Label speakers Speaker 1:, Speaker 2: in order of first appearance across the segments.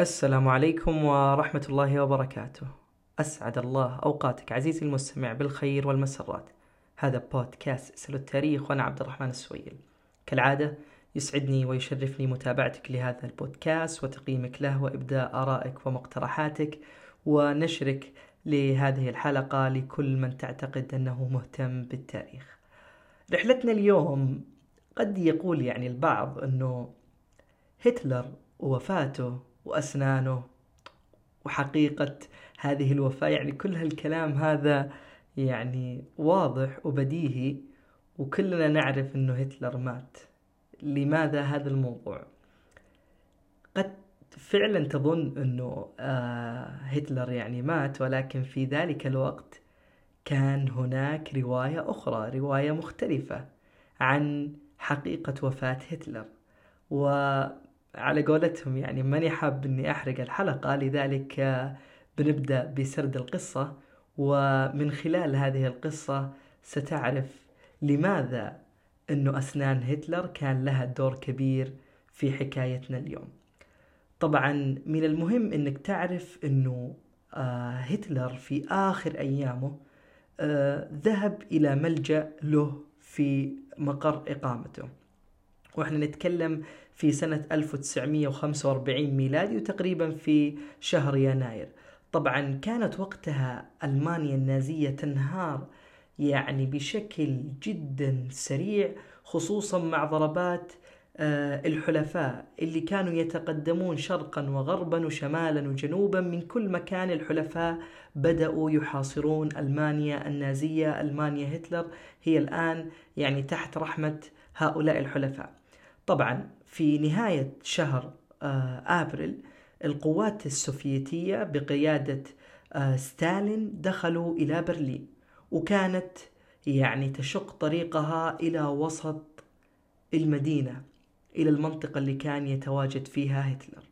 Speaker 1: السلام عليكم ورحمة الله وبركاته. أسعد الله أوقاتك عزيزي المستمع بالخير والمسرات. هذا بودكاست اسأل التاريخ وأنا عبد الرحمن السويل. كالعادة يسعدني ويشرفني متابعتك لهذا البودكاست وتقييمك له وإبداء آرائك ومقترحاتك ونشرك لهذه الحلقة لكل من تعتقد أنه مهتم بالتاريخ. رحلتنا اليوم قد يقول يعني البعض أنه هتلر ووفاته وأسنانه وحقيقة هذه الوفاة يعني كل هالكلام هذا يعني واضح وبديهي وكلنا نعرف أنه هتلر مات. لماذا هذا الموضوع؟ قد فعلا تظن أنه آه هتلر يعني مات ولكن في ذلك الوقت كان هناك رواية أخرى رواية مختلفة عن حقيقة وفاة هتلر. و على قولتهم يعني ماني حاب إني أحرق الحلقة لذلك آه، بنبدأ بسرد القصة ومن خلال هذه القصة ستعرف لماذا إنه أسنان هتلر كان لها دور كبير في حكايتنا اليوم. طبعا من المهم إنك تعرف إنه آه، هتلر في آخر أيامه آه، ذهب إلى ملجأ له في مقر إقامته. وإحنا نتكلم في سنة 1945 ميلادي وتقريبا في شهر يناير. طبعا كانت وقتها ألمانيا النازية تنهار يعني بشكل جدا سريع خصوصا مع ضربات آه، الحلفاء اللي كانوا يتقدمون شرقا وغربا وشمالا وجنوبا. من كل مكان الحلفاء بدأوا يحاصرون ألمانيا النازية ألمانيا هتلر هي الآن يعني تحت رحمة هؤلاء الحلفاء. طبعا في نهاية شهر آه، أبريل القوات السوفيتية بقيادة آه، ستالين دخلوا إلى برلين وكانت يعني تشق طريقها إلى وسط المدينة إلى المنطقة اللي كان يتواجد فيها هتلر.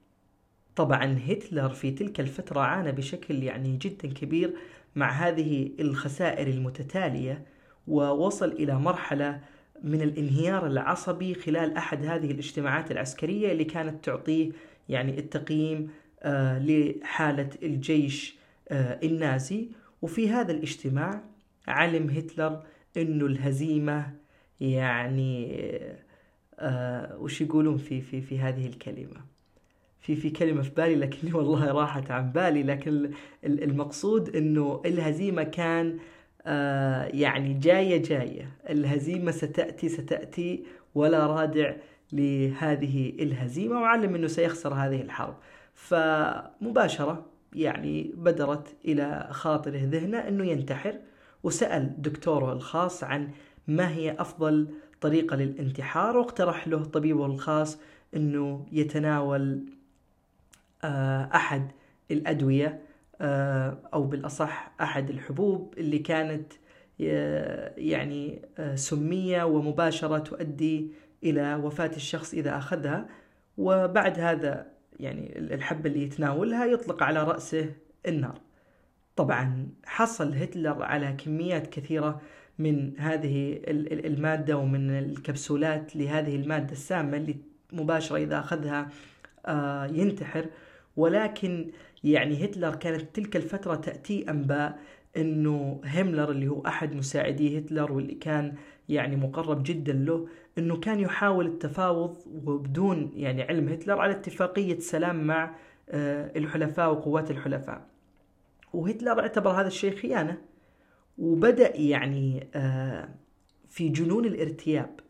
Speaker 1: طبعا هتلر في تلك الفترة عانى بشكل يعني جدا كبير مع هذه الخسائر المتتالية ووصل إلى مرحلة من الانهيار العصبي خلال أحد هذه الاجتماعات العسكرية اللي كانت تعطيه يعني التقييم آه لحالة الجيش آه النازي. وفي هذا الاجتماع علم هتلر إنه الهزيمة يعني آه وش يقولون في في في هذه الكلمة؟ في في كلمة في بالي لكني والله راحت عن بالي لكن المقصود إنه الهزيمة كان آه يعني جاية جاية. الهزيمة ستأتي ستأتي ولا رادع لهذه الهزيمة. وعلم أنه سيخسر هذه الحرب. فمباشرة يعني بدرت إلى خاطره ذهنه أنه ينتحر. وسأل دكتوره الخاص عن ما هي أفضل طريقة للانتحار. واقترح له طبيبه الخاص أنه يتناول آه أحد الأدوية أو بالأصح أحد الحبوب اللي كانت آه، يعني آه، سمية ومباشرة تؤدي إلى وفاة الشخص إذا أخذها. وبعد هذا يعني الحبة اللي يتناولها يطلق على رأسه النار. طبعا حصل هتلر على كميات كثيرة من هذه المادة ومن الكبسولات لهذه المادة السامة اللي مباشرة إذا أخذها ينتحر. ولكن يعني هتلر كانت تلك الفترة تأتي أنباء أنه هيملر اللي هو أحد مساعدي هتلر واللي كان يعني مقرب جدا له أنه كان يحاول التفاوض وبدون يعني علم هتلر على اتفاقية سلام مع آه، الحلفاء وقوات الحلفاء. وهتلر اعتبر هذا الشيء خيانة وبدأ يعني آه، في جنون الارتياب.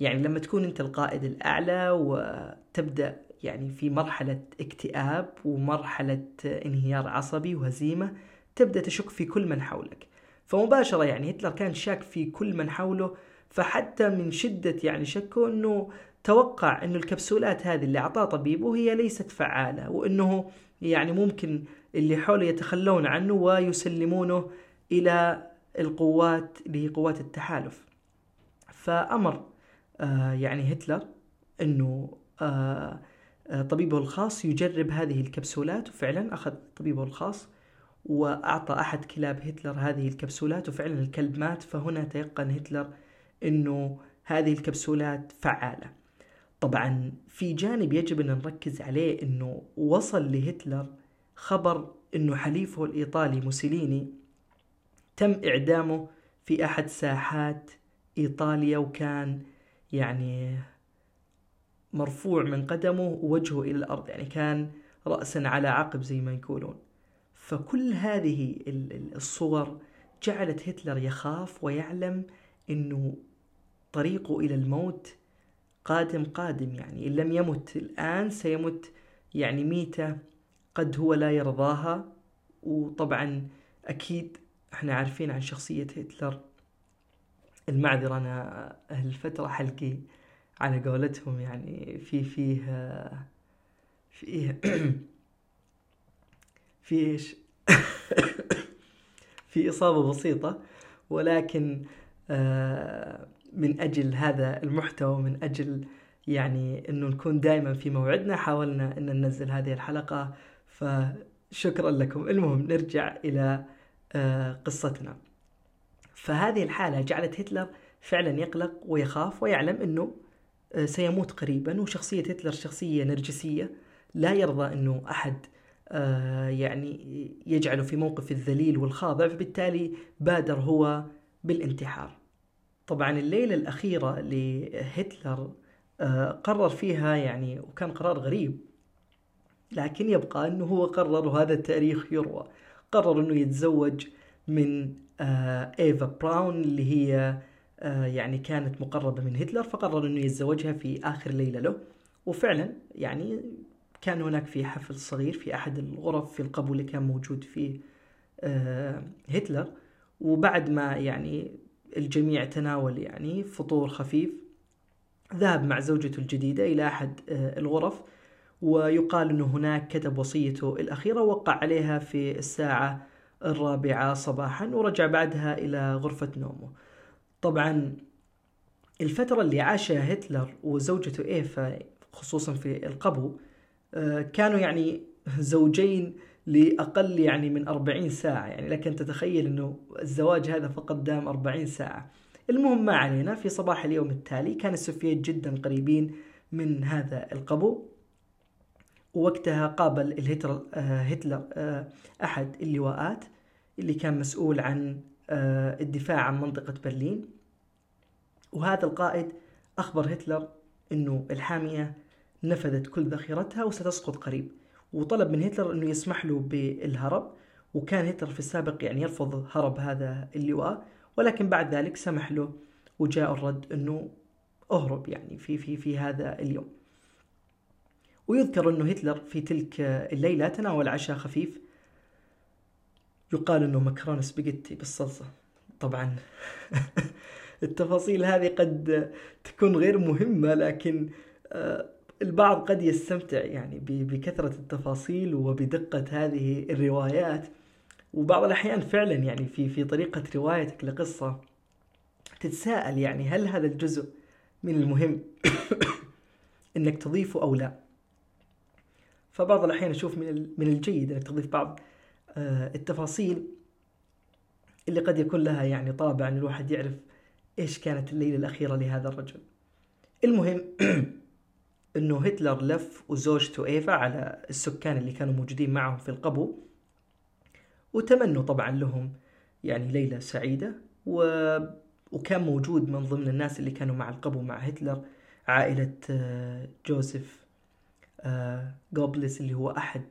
Speaker 1: يعني لما تكون أنت القائد الأعلى وتبدأ يعني في مرحلة اكتئاب ومرحلة انهيار عصبي وهزيمة تبدأ تشك في كل من حولك. فمباشرة يعني هتلر كان شاك في كل من حوله فحتى من شدة يعني شكه إنه توقع إنه الكبسولات هذه اللي أعطاه طبيبه هي ليست فعالة وإنه يعني ممكن اللي حوله يتخلون عنه ويسلمونه إلى القوات اللي هي قوات التحالف. فأمر آه يعني هتلر آه آه، طبيبه الخاص يجرب هذه الكبسولات وفعلا أخذ طبيبه الخاص وأعطى أحد كلاب هتلر هذه الكبسولات وفعلا الكلب مات فهنا تيقن هتلر أنه هذه الكبسولات فعالة. طبعا في جانب يجب أن نركز عليه أنه وصل لهتلر خبر أنه حليفه الإيطالي موسوليني تم إعدامه في أحد ساحات إيطاليا وكان يعني مرفوع من قدمه ووجهه إلى الأرض يعني كان رأسا على عقب زي ما يقولون. فكل هذه الصور جعلت هتلر يخاف ويعلم أنه طريقه إلى الموت قادم قادم يعني إن لم يمت الآن سيمت يعني ميتة قد هو لا يرضاها. وطبعا أكيد إحنا عارفين عن شخصية هتلر. المعذرة أنا هالفترة حلقي على قولتهم يعني في فيه فيه في إيش؟ في إصابة بسيطة ولكن آه، من أجل هذا المحتوى من أجل يعني أنه نكون دائما في موعدنا حاولنا أن ننزل هذه الحلقة. فشكرا لكم. المهم نرجع إلى آه، قصتنا. فهذه الحالة جعلت هتلر فعلا يقلق ويخاف ويعلم أنه سيموت قريبا وشخصية هتلر شخصية نرجسية. لا يرضى أنه أحد آه، يعني يجعله في موقف الذليل والخاضع فبالتالي بادر هو بالانتحار. طبعا الليلة الأخيرة لهتلر آه، قرر فيها يعني وكان قرار غريب. لكن يبقى أنه هو قرر وهذا التاريخ يروى. قرر أنه يتزوج من إيفا براون اللي هي يعني كانت مقربة من هتلر فقرر أنه يتزوجها في آخر ليلة له. وفعلا يعني كان هناك في حفل صغير في أحد الغرف في القبو اللي كان موجود فيه آه، هتلر. وبعد ما يعني الجميع تناول يعني فطور خفيف ذهب مع زوجته الجديدة إلى أحد آه، الغرف. ويقال أنه هناك كتب وصيته الأخيرة وقع عليها في الساعة الرابعة صباحا ورجع بعدها إلى غرفة نومه. طبعا الفترة اللي عاشها هتلر وزوجته إيفا خصوصا في القبو آه، كانوا يعني زوجين لأقل يعني من 40 ساعة. يعني لكن تتخيل أنه الزواج هذا فقط دام 40 ساعة. المهم ما علينا في صباح اليوم التالي كان السوفييت جدا قريبين من هذا القبو. ووقتها قابل الهتلر آه، هتلر آه، أحد اللواءات اللي كان مسؤول عن الدفاع عن منطقة برلين. وهذا القائد أخبر هتلر أنه الحامية نفذت كل ذخيرتها وستسقط قريب. وطلب من هتلر أنه يسمح له بالهرب وكان هتلر في السابق يعني يرفض هرب هذا اللواء ولكن بعد ذلك سمح له وجاء الرد أنه أهرب يعني في في في هذا اليوم. ويذكر أنه هتلر في تلك الليلة تناول عشاء خفيف. يقال أنه مكرونة سباجيتي بالصلصة. طبعا. التفاصيل هذه قد تكون غير مهمة لكن آه، البعض قد يستمتع يعني بكثرة التفاصيل وبدقة هذه الروايات. وبعض الأحيان فعلا يعني في في طريقة روايتك لقصة تتساءل يعني هل هذا الجزء من المهم إنك تضيفه أو لا؟ فبعض الأحيان أشوف من من الجيد أنك تضيف بعض آه، التفاصيل اللي قد يكون لها يعني طابع أن الواحد يعرف إيش كانت الليلة الأخيرة لهذا الرجل؟ المهم إنه هتلر لف وزوجته إيفا على السكان اللي كانوا موجودين معهم في القبو وتمنوا طبعا لهم يعني ليلة سعيدة و... وكان موجود من ضمن الناس اللي كانوا مع القبو مع هتلر عائلة آه، جوزيف آه، جوبلس اللي هو أحد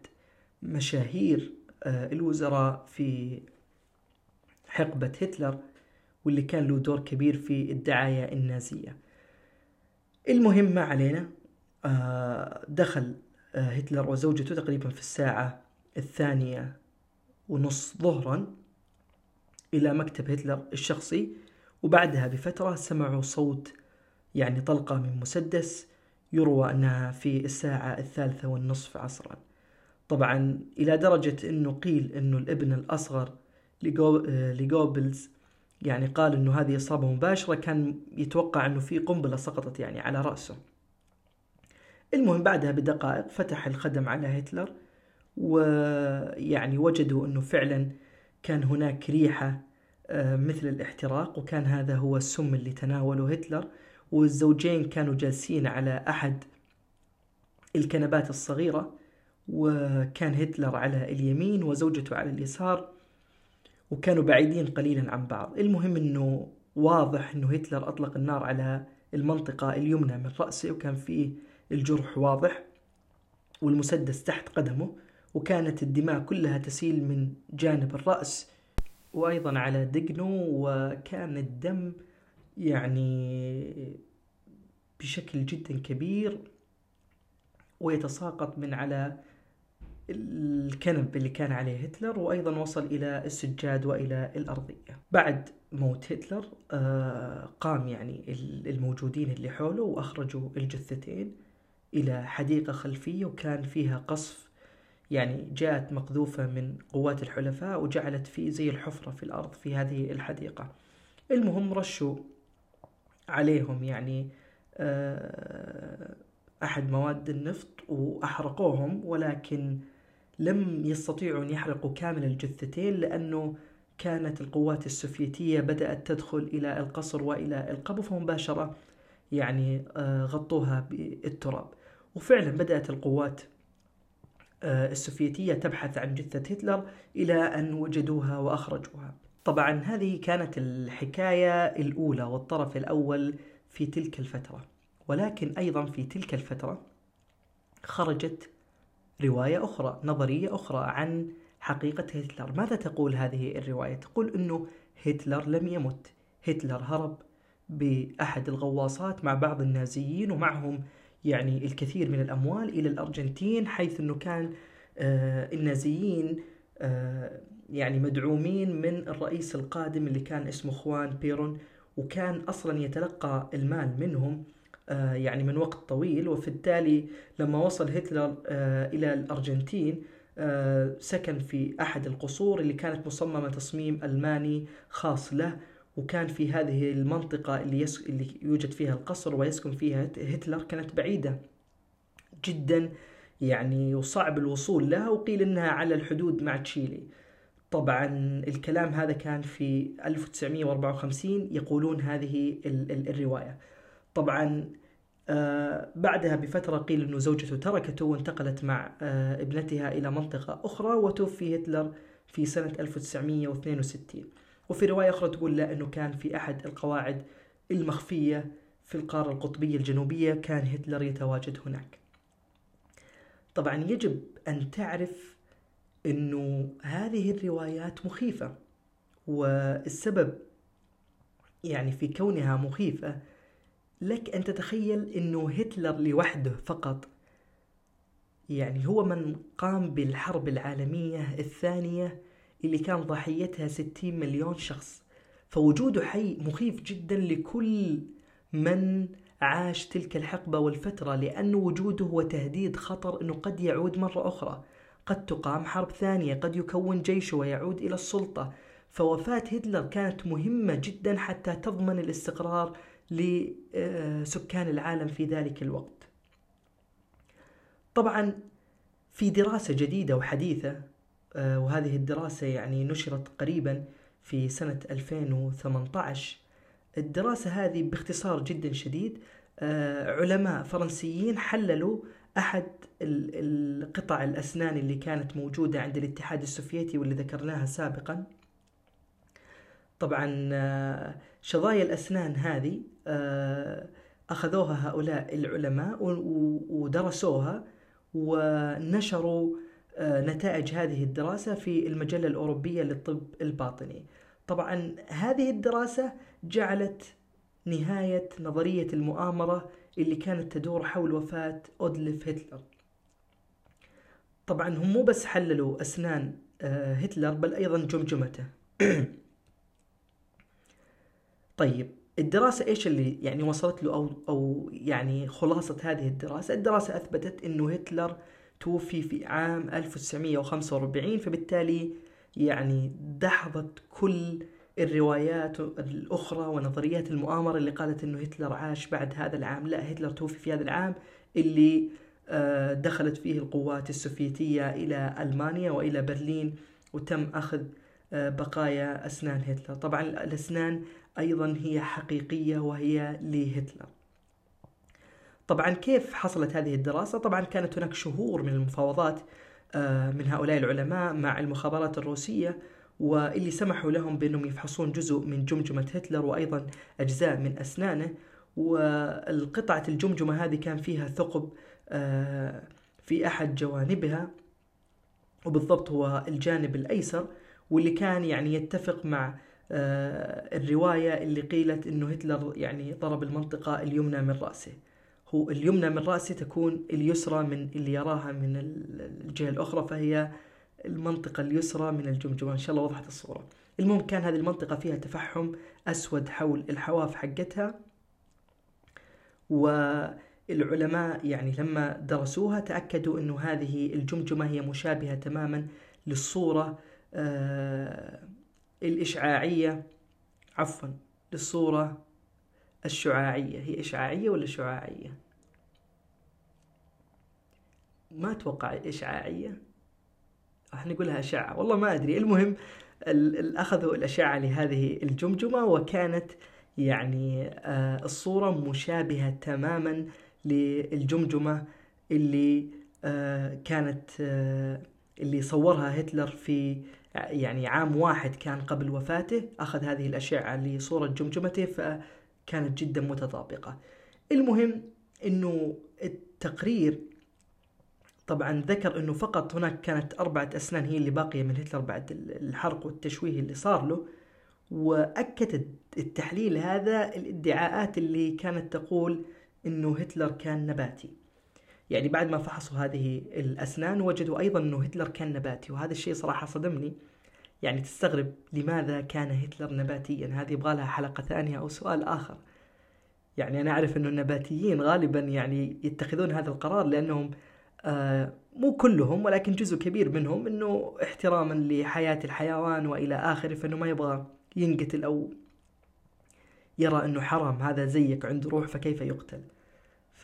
Speaker 1: مشاهير آه، الوزراء في حقبة هتلر. واللي كان له دور كبير في الدعاية النازية. المهم ما علينا آه، دخل آه، هتلر وزوجته تقريبا في الساعة الثانية ونص ظهرا إلى مكتب هتلر الشخصي وبعدها بفترة سمعوا صوت يعني طلقة من مسدس يروى أنها في الساعة الثالثة والنصف عصرا. طبعا إلى درجة أنه قيل أنه الابن الأصغر لجوبلز آه، يعني قال أنه هذه إصابة مباشرة كان يتوقع أنه في قنبلة سقطت يعني على رأسه. المهم بعدها بدقائق فتح الخدم على هتلر ويعني وجدوا أنه فعلا كان هناك ريحة آه، مثل الاحتراق وكان هذا هو السم اللي تناوله هتلر. والزوجين كانوا جالسين على أحد الكنبات الصغيرة وكان هتلر على اليمين وزوجته على اليسار. وكانوا بعيدين قليلا عن بعض. المهم أنه واضح أنه هتلر أطلق النار على المنطقة اليمنى من رأسه وكان فيه الجرح واضح والمسدس تحت قدمه وكانت الدماء كلها تسيل من جانب الرأس وأيضا على دقنه وكان الدم يعني بشكل جدا كبير ويتساقط من على الكنب اللي كان عليه هتلر وأيضا وصل إلى السجاد وإلى الأرضية. بعد موت هتلر آه، قام يعني الموجودين اللي حوله وأخرجوا الجثتين إلى حديقة خلفية وكان فيها قصف يعني جاءت مقذوفة من قوات الحلفاء وجعلت فيه زي الحفرة في الأرض في هذه الحديقة. المهم رشوا عليهم يعني آه، أحد مواد النفط وأحرقوهم ولكن لم يستطيعوا أن يحرقوا كامل الجثتين لأنه كانت القوات السوفيتية بدأت تدخل إلى القصر وإلى القبو فمباشرة يعني آه، غطوها بالتراب. وفعلا بدأت القوات آه، السوفيتية تبحث عن جثة هتلر إلى أن وجدوها وأخرجوها. طبعا هذه كانت الحكاية الأولى والطرف الأول في تلك الفترة. ولكن أيضا في تلك الفترة خرجت رواية أخرى نظرية أخرى عن حقيقة هتلر ماذا تقول هذه الرواية؟ تقول أنه هتلر لم يمت هتلر هرب بأحد الغواصات مع بعض النازيين ومعهم يعني الكثير من الأموال إلى الأرجنتين حيث أنه كان آه النازيين آه يعني مدعومين من الرئيس القادم اللي كان اسمه خوان بيرون وكان أصلا يتلقى المال منهم يعني من وقت طويل وبالتالي لما وصل هتلر آه إلى الأرجنتين آه سكن في أحد القصور اللي كانت مصممة تصميم ألماني خاص له وكان في هذه المنطقة اللي, يس... اللي يوجد فيها القصر ويسكن فيها هتلر كانت بعيدة جدا يعني وصعب الوصول لها وقيل إنها على الحدود مع تشيلي. طبعا الكلام هذا كان في 1954 يقولون هذه الرواية. طبعا آه بعدها بفترة قيل أنه زوجته تركته وانتقلت مع آه ابنتها إلى منطقة أخرى وتوفي هتلر في سنة 1962 وفي رواية أخرى تقول لا أنه كان في أحد القواعد المخفية في القارة القطبية الجنوبية كان هتلر يتواجد هناك. طبعا يجب أن تعرف أنه هذه الروايات مخيفة والسبب يعني في كونها مخيفة لك أن تتخيل أنه هتلر لوحده فقط. يعني هو من قام بالحرب العالمية الثانية اللي كان ضحيتها 60 مليون شخص. فوجوده حي مخيف جدا لكل من عاش تلك الحقبة والفترة لأن وجوده هو تهديد خطر أنه قد يعود مرة أخرى. قد تقام حرب ثانية قد يكون جيشه ويعود إلى السلطة. فوفاة هتلر كانت مهمة جدا حتى تضمن الاستقرار لسكان العالم في ذلك الوقت. طبعا في دراسة جديدة وحديثة آه، وهذه الدراسة يعني نشرت قريبا في سنة 2018 الدراسة هذه باختصار جدا شديد آه، علماء فرنسيين حللوا أحد القطع الأسنان اللي كانت موجودة عند الاتحاد السوفيتي واللي ذكرناها سابقا. طبعا آه، شظايا الأسنان هذه أخذوها هؤلاء العلماء ودرسوها ونشروا آه، نتائج هذه الدراسة في المجلة الأوروبية للطب الباطني. طبعا هذه الدراسة جعلت نهاية نظرية المؤامرة اللي كانت تدور حول وفاة أودلف هتلر. طبعا هم مو بس حللوا أسنان آه، هتلر بل أيضا جمجمته. طيب الدراسة إيش اللي يعني وصلت له أو أو يعني خلاصة هذه الدراسة، الدراسة أثبتت إنه هتلر توفي في عام 1945 فبالتالي يعني دحضت كل الروايات الأخرى ونظريات المؤامرة اللي قالت أنه هتلر عاش بعد هذا العام. لا هتلر توفي في هذا العام اللي آه، دخلت فيه القوات السوفيتية إلى ألمانيا وإلى برلين وتم آه، بقايا أسنان هتلر. طبعا الأسنان أيضا هي حقيقية وهي لهتلر. طبعا كيف حصلت هذه الدراسة؟ طبعا كانت هناك شهور من المفاوضات آه، من هؤلاء العلماء مع المخابرات الروسية واللي سمحوا لهم بأنهم يفحصون جزء من جمجمة هتلر وأيضا أجزاء من أسنانه. والقطعة الجمجمة هذه كان فيها ثقب آه، في أحد جوانبها وبالضبط هو الجانب الأيسر. واللي كان يعني يتفق مع آه، الرواية اللي قيلت أنه هتلر يعني ضرب المنطقة اليمنى من رأسه. هو اليمنى من رأسه تكون اليسرى من اللي يراها من الجهة الأخرى فهي المنطقة اليسرى من الجمجمة. إن شاء الله وضحت الصورة. المهم كان هذه المنطقة فيها تفحم أسود حول الحواف حقتها. والعلماء يعني لما درسوها تأكدوا أنه هذه الجمجمة هي مشابهة تماما للصورة الإشعاعية عفوا للصورة الشعاعية. هي إشعاعية ولا شعاعية؟ ما أتوقع إشعاعية راح نقولها أشعة. والله ما أدري. المهم أخذوا الأشعة لهذه الجمجمة وكانت يعني آه، الصورة مشابهة تماما للجمجمة اللي آه، كانت آه، اللي صورها هتلر في يعني عام واحد كان قبل وفاته أخذ هذه الأشعة لصورة جمجمته فكانت جدا متطابقة. المهم أنه التقرير طبعا ذكر أنه فقط هناك كانت أربعة أسنان هي اللي باقية من هتلر بعد الحرق والتشويه اللي صار له وأكد التحليل هذا الادعاءات اللي كانت تقول أنه هتلر كان نباتي. يعني بعد ما فحصوا هذه الأسنان وجدوا أيضا أنه هتلر كان نباتي وهذا الشيء صراحة صدمني. يعني تستغرب لماذا كان هتلر نباتيا؟ هذه يبغى لها حلقة ثانية أو سؤال آخر. يعني أنا أعرف أنه النباتيين غالبا يعني يتخذون هذا القرار لأنهم آه مو كلهم ولكن جزء كبير منهم أنه احتراما لحياة الحيوان وإلى آخره فأنه ما يبغى ينقتل أو يرى أنه حرام هذا زيك عنده روح فكيف يقتل؟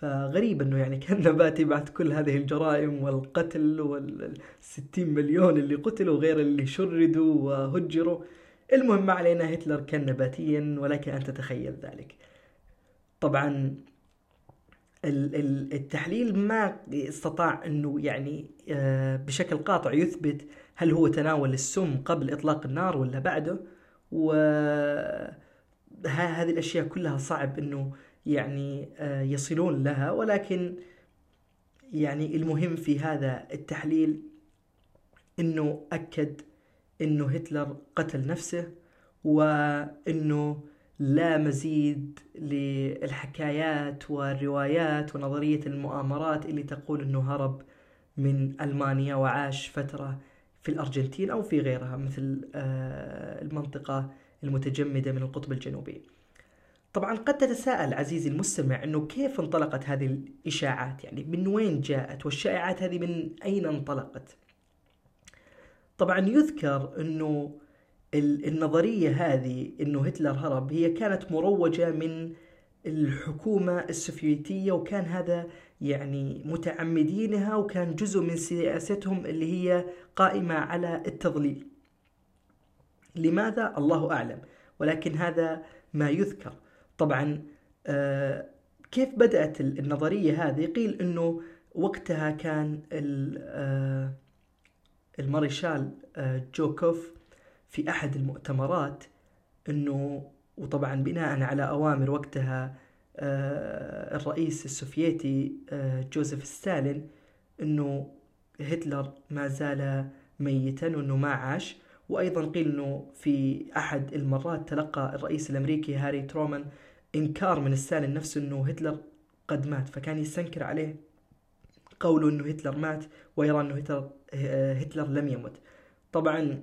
Speaker 1: فغريب إنه يعني كان نباتي بعد كل هذه الجرائم والقتل والستين مليون اللي قتلوا غير اللي شردوا وهجروا. المهم ما علينا هتلر كان نباتيا ولك أن تتخيل ذلك. طبعا التحليل ما استطاع إنه يعني آه، بشكل قاطع يثبت هل هو تناول السم قبل إطلاق النار ولا بعده. و هذه الأشياء كلها صعب إنه يعني آه، يصلون لها ولكن يعني المهم في هذا التحليل إنه أكد إنه هتلر قتل نفسه وإنه لا مزيد للحكايات والروايات ونظرية المؤامرات اللي تقول إنه هرب من ألمانيا وعاش فترة في الأرجنتين أو في غيرها مثل آه، المنطقة المتجمدة من القطب الجنوبي. طبعا قد تتساءل عزيزي المستمع إنه كيف انطلقت هذه الإشاعات؟ يعني من وين جاءت؟ والشائعات هذه من أين انطلقت؟ طبعا يذكر إنه النظرية هذه إنه هتلر هرب هي كانت مروجة من الحكومة السوفيتية وكان هذا يعني متعمدينها وكان جزء من سياستهم اللي هي قائمة على التضليل. لماذا؟ الله أعلم. ولكن هذا ما يذكر. طبعا آه، كيف بدأت النظرية هذه؟ قيل أنه وقتها كان آه، الماريشال آه، جوكوف في أحد المؤتمرات أنه وطبعا بناء على أوامر وقتها الرئيس السوفيتي جوزيف ستالين أنه هتلر ما زال ميتا وأنه ما عاش. وأيضا قيل أنه في أحد المرات تلقى الرئيس الأمريكي هاري ترومان إنكار من ستالين نفسه أنه هتلر قد مات فكان يستنكر عليه قوله أنه هتلر مات ويرى أنه هتلر, هتلر لم يمت. طبعا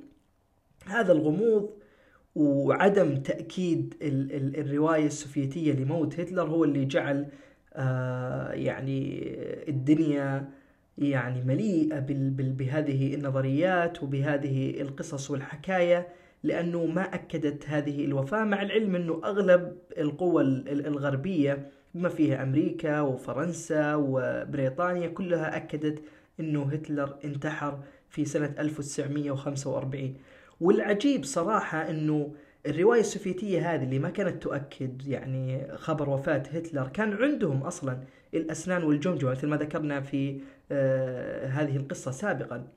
Speaker 1: هذا الغموض وعدم تأكيد ال ال الرواية السوفيتية لموت هتلر هو اللي جعل آه يعني الدنيا يعني مليئة بهذه النظريات وبهذه القصص والحكاية لأنه ما أكدت هذه الوفاة مع العلم أنه أغلب القوى الغربية بما فيها أمريكا وفرنسا وبريطانيا كلها أكدت أنه هتلر انتحر في سنة 1945 والعجيب صراحة أنه الرواية السوفيتية هذه اللي ما كانت تؤكد يعني خبر وفاة هتلر كان عندهم أصلا الأسنان والجمجمة مثل ما ذكرنا في هذه القصة سابقا.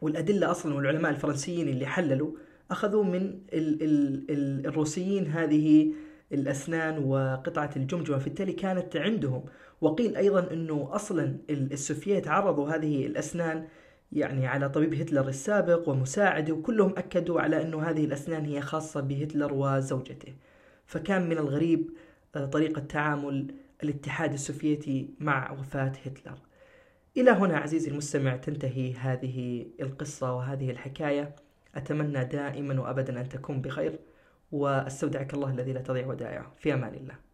Speaker 1: والأدلة أصلا والعلماء الفرنسيين اللي حللوا أخذوا من ال ال ال الروسيين هذه الأسنان وقطعة الجمجمة. فبالتالي كانت عندهم. وقيل أيضا أنه أصلا السوفييت عرضوا هذه الأسنان يعني على طبيب هتلر السابق ومساعده وكلهم أكدوا على أنه هذه الأسنان هي خاصة بهتلر وزوجته. فكان من الغريب آه، طريقة تعامل الاتحاد السوفيتي مع وفاة هتلر. إلى هنا عزيزي المستمع تنتهي هذه القصة وهذه الحكاية. أتمنى دائما وأبدا أن تكون بخير وأستودعك الله الذي لا تضيع ودائعه. في أمان الله.